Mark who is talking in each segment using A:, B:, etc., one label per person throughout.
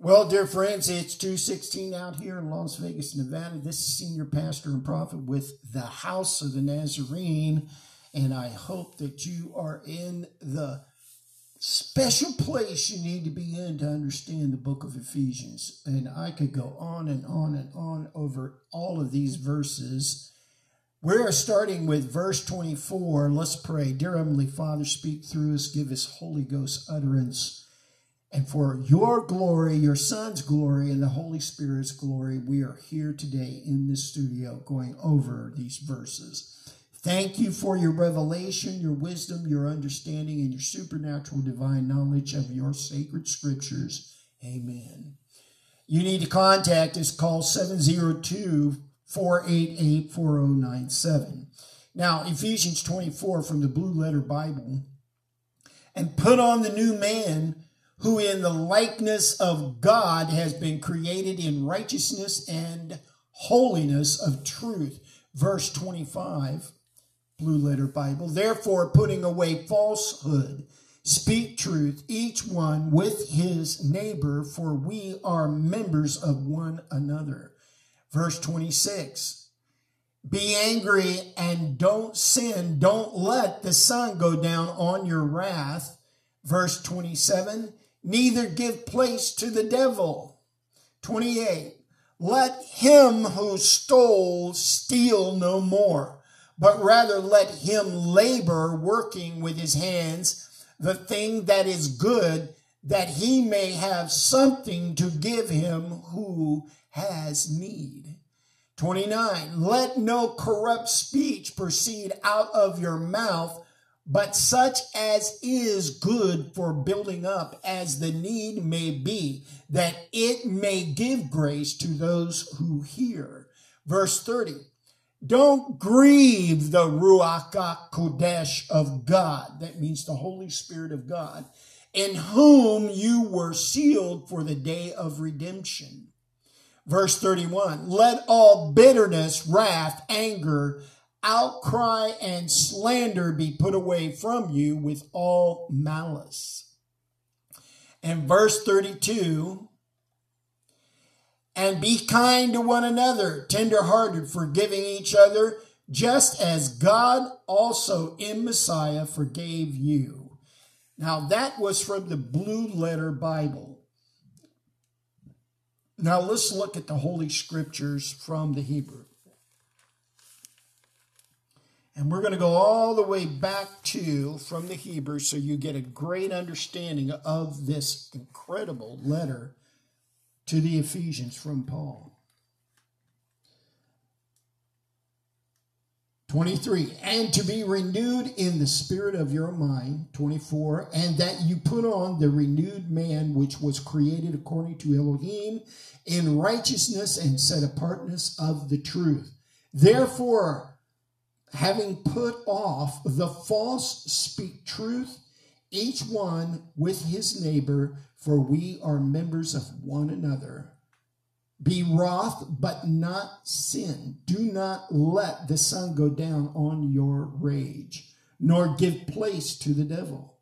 A: Well, dear friends, it's 216 out here in Las Vegas, Nevada. This is Senior Pastor and Prophet with the House of the Nazarene. And I hope that you are in the special place you need to be in to understand the book of Ephesians. And I could go on and on and on over all of these verses. We're starting with verse 24. Let's pray. Dear Heavenly Father, speak through us, give us Holy Ghost utterance and for your glory, your Son's glory, and the Holy Spirit's glory, we are here today in this studio going over these verses. Thank you for your revelation, your wisdom, your understanding, and your supernatural divine knowledge of your sacred scriptures. Amen. You need to contact us. Call 702 488 4097. Now, Ephesians 24 from the Blue Letter Bible. And put on the new man who in the likeness of God has been created in righteousness and holiness of truth. Verse 25, Blue Letter Bible. Therefore, putting away falsehood, speak truth, each one with his neighbor, for we are members of one another. Verse 26. Be angry and don't sin. Don't let the sun go down on your wrath. Verse 27 neither give place to the devil. 28. Let him who stole steal no more, but rather let him labor working with his hands the thing that is good, that he may have something to give him who has need. 29. Let no corrupt speech proceed out of your mouth, but such as is good for building up as the need may be, that it may give grace to those who hear. Verse 30. Don't grieve the Ruach Kodesh of God. That means the Holy Spirit of God, in whom you were sealed for the day of redemption. Verse 31. Let all bitterness, wrath, anger, outcry and slander be put away from you with all malice. And verse 32 and be kind to one another, tenderhearted, forgiving each other, just as God also in Messiah forgave you. Now, that was from the Blue Letter Bible. Now, let's look at the Holy Scriptures from the Hebrew. And we're going to go all the way back to from the Hebrew so you get a great understanding of this incredible letter to the Ephesians from Paul. 23, and to be renewed in the spirit of your mind. 24, and that you put on the renewed man which was created according to Elohim in righteousness and set apartness of the truth. Therefore, having put off the false, speak truth, each one with his neighbor, for we are members of one another. Be wroth, but not sin. Do not let the sun go down on your rage, nor give place to the devil.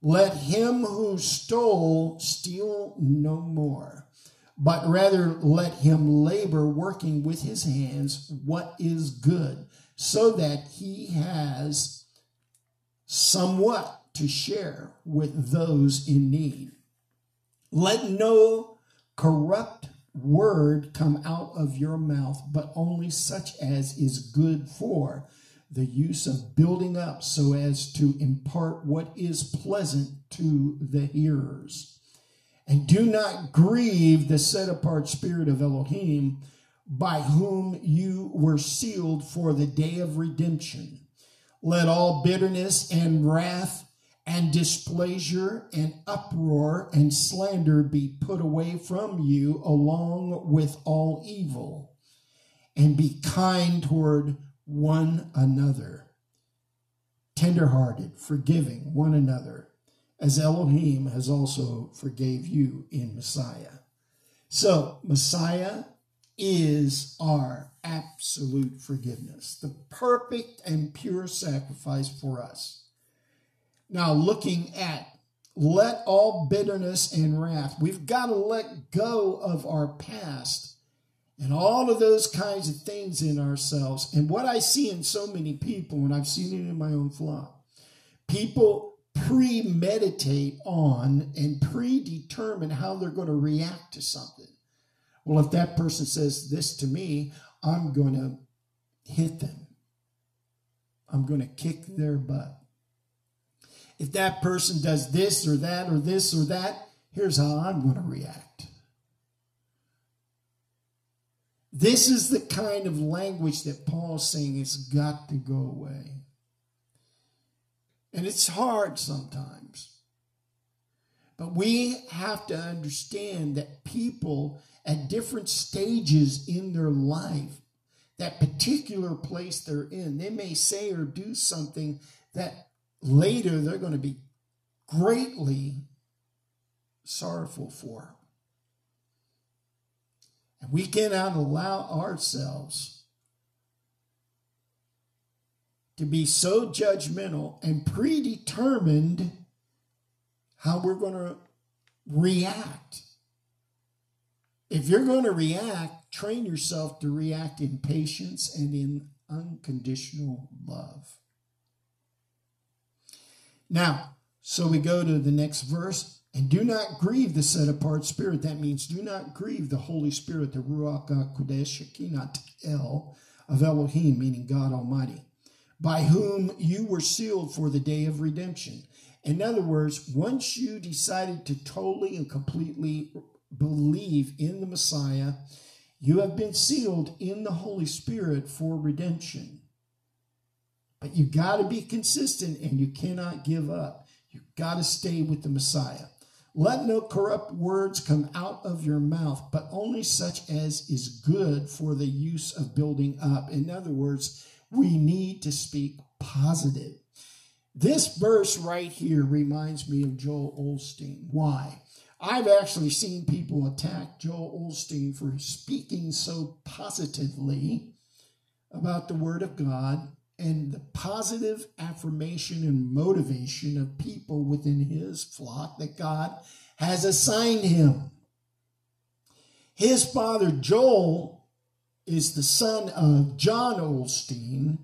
A: Let him who stole steal no more, but rather let him labor working with his hands what is good so that he has somewhat to share with those in need. Let no corrupt word come out of your mouth, but only such as is good for the use of building up so as to impart what is pleasant to the hearers. And do not grieve the set apart spirit of Elohim by whom you were sealed for the day of redemption. Let all bitterness and wrath and displeasure and uproar and slander be put away from you along with all evil and be kind toward one another tenderhearted forgiving one another as elohim has also forgave you in messiah so messiah is our absolute forgiveness, the perfect and pure sacrifice for us. Now, looking at let all bitterness and wrath. We've got to let go of our past and all of those kinds of things in ourselves. And what I see in so many people, and I've seen it in my own flock, people premeditate on and predetermine how they're going to react to something. Well, if that person says this to me, I'm going to hit them. I'm going to kick their butt. If that person does this or that or this or that, here's how I'm going to react. This is the kind of language that Paul's saying has got to go away. And it's hard sometimes. But we have to understand that people at different stages in their life, that particular place they're in, they may say or do something that later they're going to be greatly sorrowful for. And we cannot allow ourselves to be so judgmental and predetermined how we're going to react. If you're going to react, train yourself to react in patience and in unconditional love. Now, so we go to the next verse. And do not grieve the set apart spirit. That means do not grieve the Holy Spirit, the Ruach HaKodesh, Shekinah El of Elohim, meaning God Almighty, by whom you were sealed for the day of redemption. In other words, once you decided to totally and completely believe in the Messiah, you have been sealed in the Holy Spirit for redemption. But you got to be consistent and you cannot give up. You got to stay with the Messiah. Let no corrupt words come out of your mouth, but only such as is good for the use of building up. In other words, we need to speak positive. This verse right here reminds me of Joel Osteen. Why? I've actually seen people attack Joel Osteen for speaking so positively about the Word of God and the positive affirmation and motivation of people within his flock that God has assigned him. His father, Joel, is the son of John Osteen.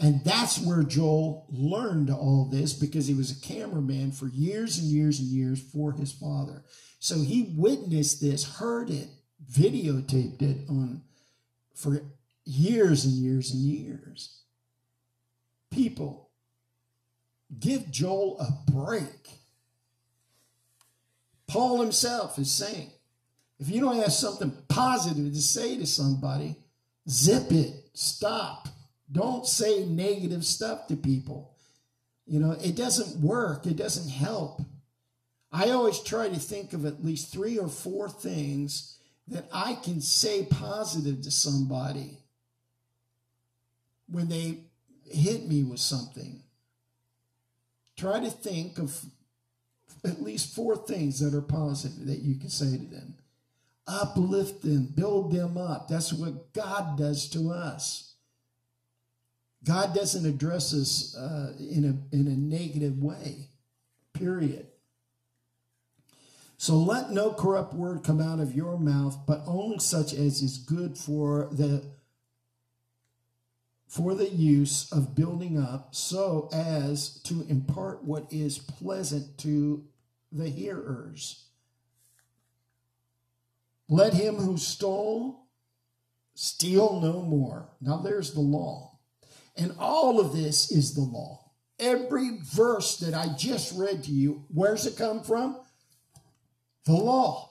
A: And that's where Joel learned all this because he was a cameraman for years and years and years for his father. So he witnessed this, heard it, videotaped it on for years and years and years. People, give Joel a break. Paul himself is saying, if you don't have something positive to say to somebody, zip it, stop. Don't say negative stuff to people. You know, it doesn't work, it doesn't help. I always try to think of at least three or four things that I can say positive to somebody when they hit me with something, try to think of at least four things that are positive that you can say to them. Uplift them, build them up. That's what God does to us. God doesn't address us uh, in, a, in a negative way, period. So let no corrupt word come out of your mouth, but only such as is good for the for the use of building up so as to impart what is pleasant to the hearers. Let him who stole steal no more. Now there's the law. And all of this is the law. Every verse that I just read to you, where's it come from? The law.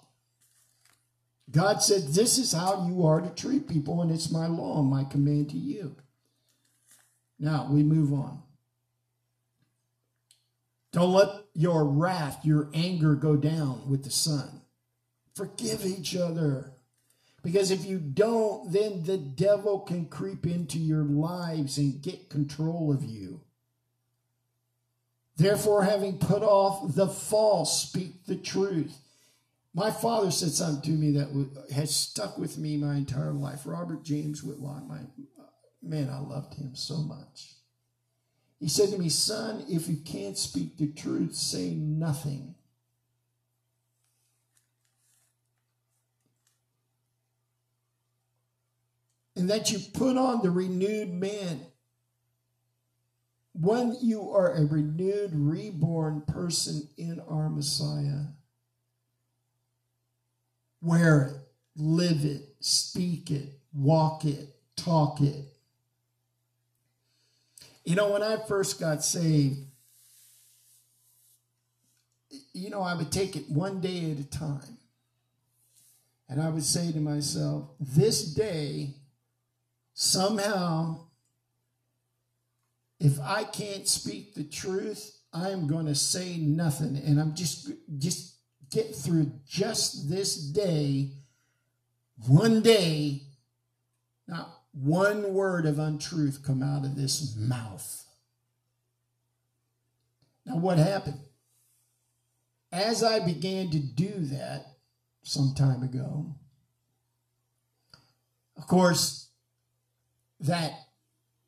A: God said, This is how you are to treat people, and it's my law, my command to you. Now we move on. Don't let your wrath, your anger go down with the sun. Forgive each other. Because if you don't, then the devil can creep into your lives and get control of you. Therefore, having put off the false, speak the truth. My father said something to me that has stuck with me my entire life. Robert James Whitlock, my man, I loved him so much. He said to me, Son, if you can't speak the truth, say nothing. And that you put on the renewed man. When you are a renewed, reborn person in our Messiah, wear it, live it, speak it, walk it, talk it. You know, when I first got saved, you know, I would take it one day at a time. And I would say to myself, this day, somehow, if I can't speak the truth, I'm going to say nothing. And I'm just, just get through just this day, one day, not one word of untruth come out of this mouth. Now, what happened? As I began to do that some time ago, of course, that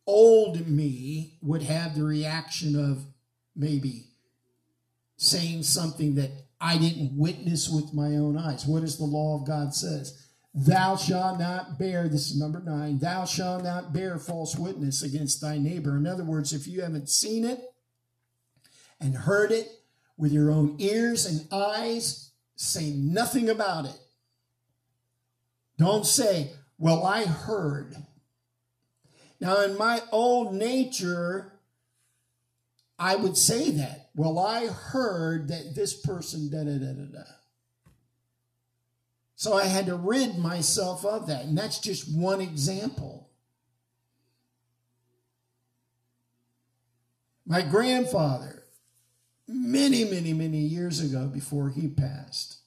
A: old me would have the reaction of maybe saying something that I didn't witness with my own eyes. What does the law of God says? Thou shalt not bear, this is number nine, thou shalt not bear false witness against thy neighbor. In other words, if you haven't seen it and heard it with your own ears and eyes, say nothing about it. Don't say, well, I heard. Now, in my old nature, I would say that. Well, I heard that this person da da da da da. So I had to rid myself of that. And that's just one example. My grandfather, many, many, many years ago before he passed,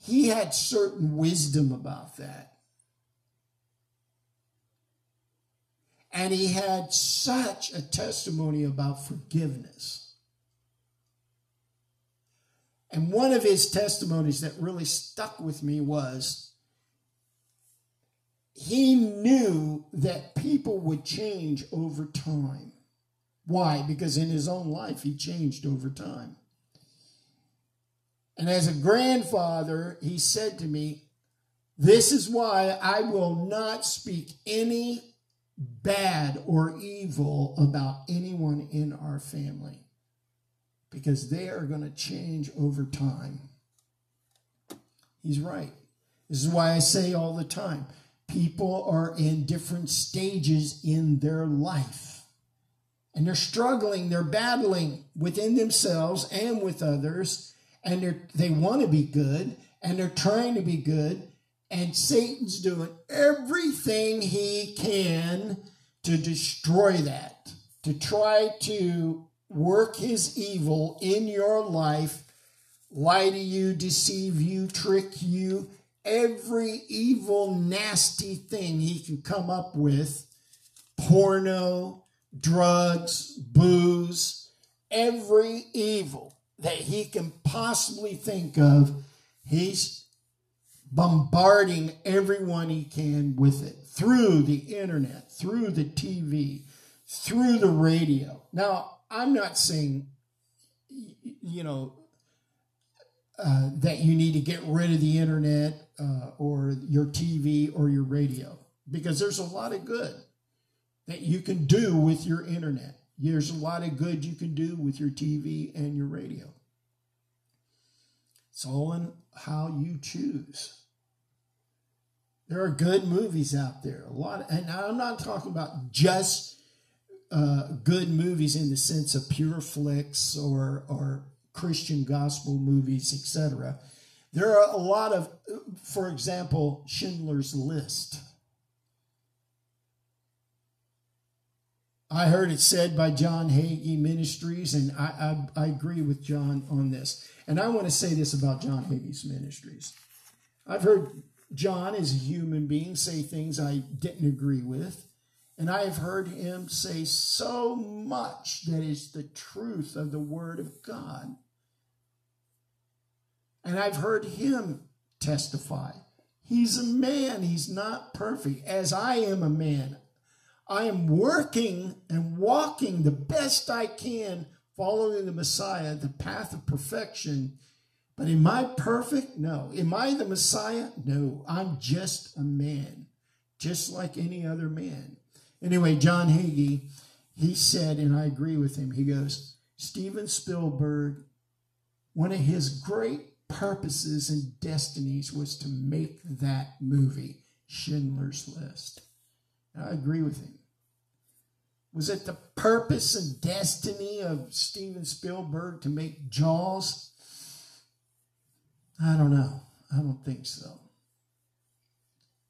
A: he had certain wisdom about that. And he had such a testimony about forgiveness. And one of his testimonies that really stuck with me was he knew that people would change over time. Why? Because in his own life, he changed over time. And as a grandfather, he said to me, This is why I will not speak any bad or evil about anyone in our family because they are going to change over time. He's right. This is why I say all the time people are in different stages in their life. And they're struggling, they're battling within themselves and with others, and they want to be good, and they're trying to be good, and Satan's doing everything he can to destroy that, to try to work his evil in your life, lie to you, deceive you, trick you, every evil, nasty thing he can come up with porno, drugs, booze, every evil that he can possibly think of, he's bombarding everyone he can with it through the internet, through the TV, through the radio. Now, I'm not saying, you know, uh, that you need to get rid of the internet uh, or your TV or your radio because there's a lot of good that you can do with your internet. There's a lot of good you can do with your TV and your radio. It's all in how you choose. There are good movies out there. A lot, and I'm not talking about just uh, good movies in the sense of Pure Flix or or Christian gospel movies, etc. There are a lot of, for example, Schindler's List. I heard it said by John Hagee Ministries, and I, I, I agree with John on this. And I want to say this about John Hagee's Ministries. I've heard John, as a human being, say things I didn't agree with. And I have heard him say so much that is the truth of the Word of God. And I've heard him testify. He's a man, he's not perfect. As I am a man, I am working and walking the best I can, following the Messiah, the path of perfection. But am I perfect? No. Am I the Messiah? No. I'm just a man, just like any other man. Anyway, John Hagee, he said, and I agree with him, he goes, Steven Spielberg, one of his great purposes and destinies was to make that movie, Schindler's List. I agree with him. Was it the purpose and destiny of Steven Spielberg to make Jaws? I don't know. I don't think so.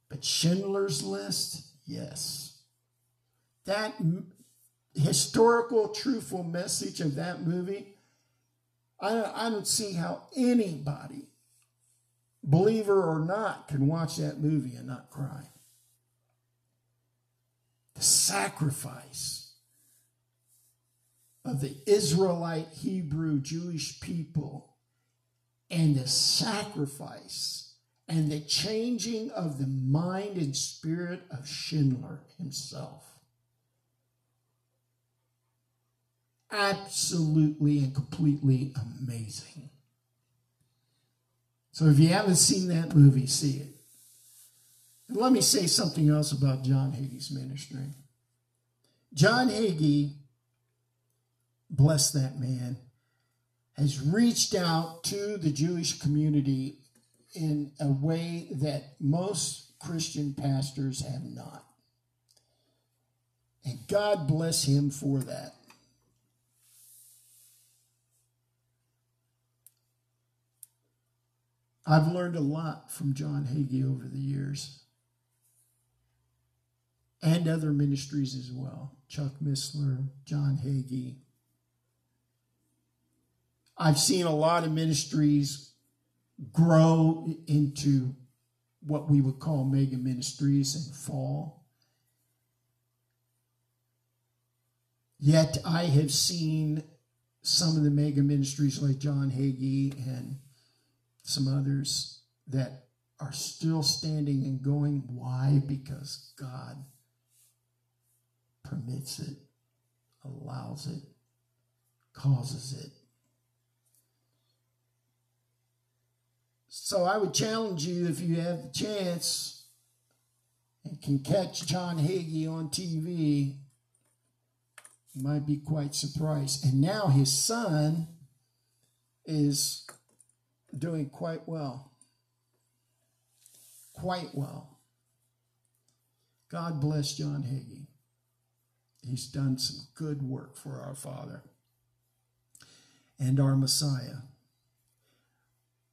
A: But Schindler's List, yes. That historical, truthful message of that movie, I, I don't see how anybody, believer or not, can watch that movie and not cry sacrifice of the Israelite, Hebrew, Jewish people, and the sacrifice and the changing of the mind and spirit of Schindler himself. Absolutely and completely amazing. So if you haven't seen that movie, see it. And let me say something else about John Hagee's ministry. John Hagee, bless that man, has reached out to the Jewish community in a way that most Christian pastors have not. And God bless him for that. I've learned a lot from John Hagee over the years and other ministries as well. Chuck Missler, John Hagee. I've seen a lot of ministries grow into what we would call mega ministries and fall. Yet I have seen some of the mega ministries like John Hagee and some others that are still standing and going. Why? Because God permits it, allows it, causes it. So I would challenge you if you have the chance and can catch John Hagee on TV, you might be quite surprised. And now his son is doing quite well. Quite well. God bless John Hagee. He's done some good work for our Father and our Messiah.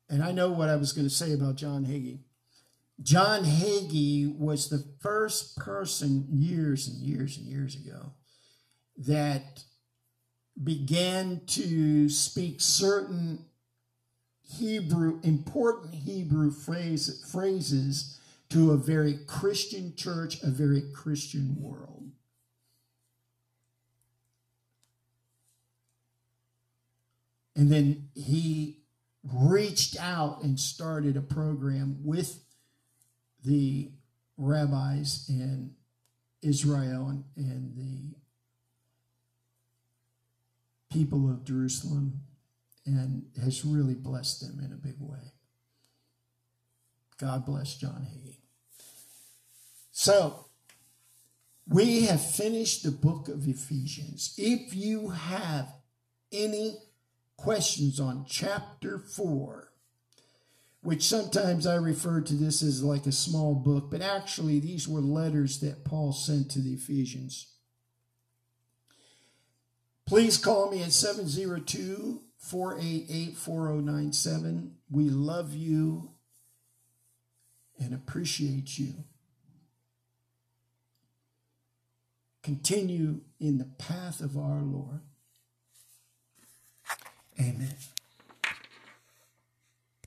A: And I know what I was going to say about John Hagee. John Hagee was the first person years and years and years ago that began to speak certain Hebrew, important Hebrew phrase, phrases to a very Christian church, a very Christian world. And then he reached out and started a program with the rabbis in Israel and, and the people of Jerusalem and has really blessed them in a big way. God bless John Hagee. So, we have finished the book of Ephesians. If you have any questions on chapter 4, which sometimes I refer to this as like a small book, but actually these were letters that Paul sent to the Ephesians. Please call me at 702 488 4097. We love you and appreciate you. Continue in the path of our Lord. Amen.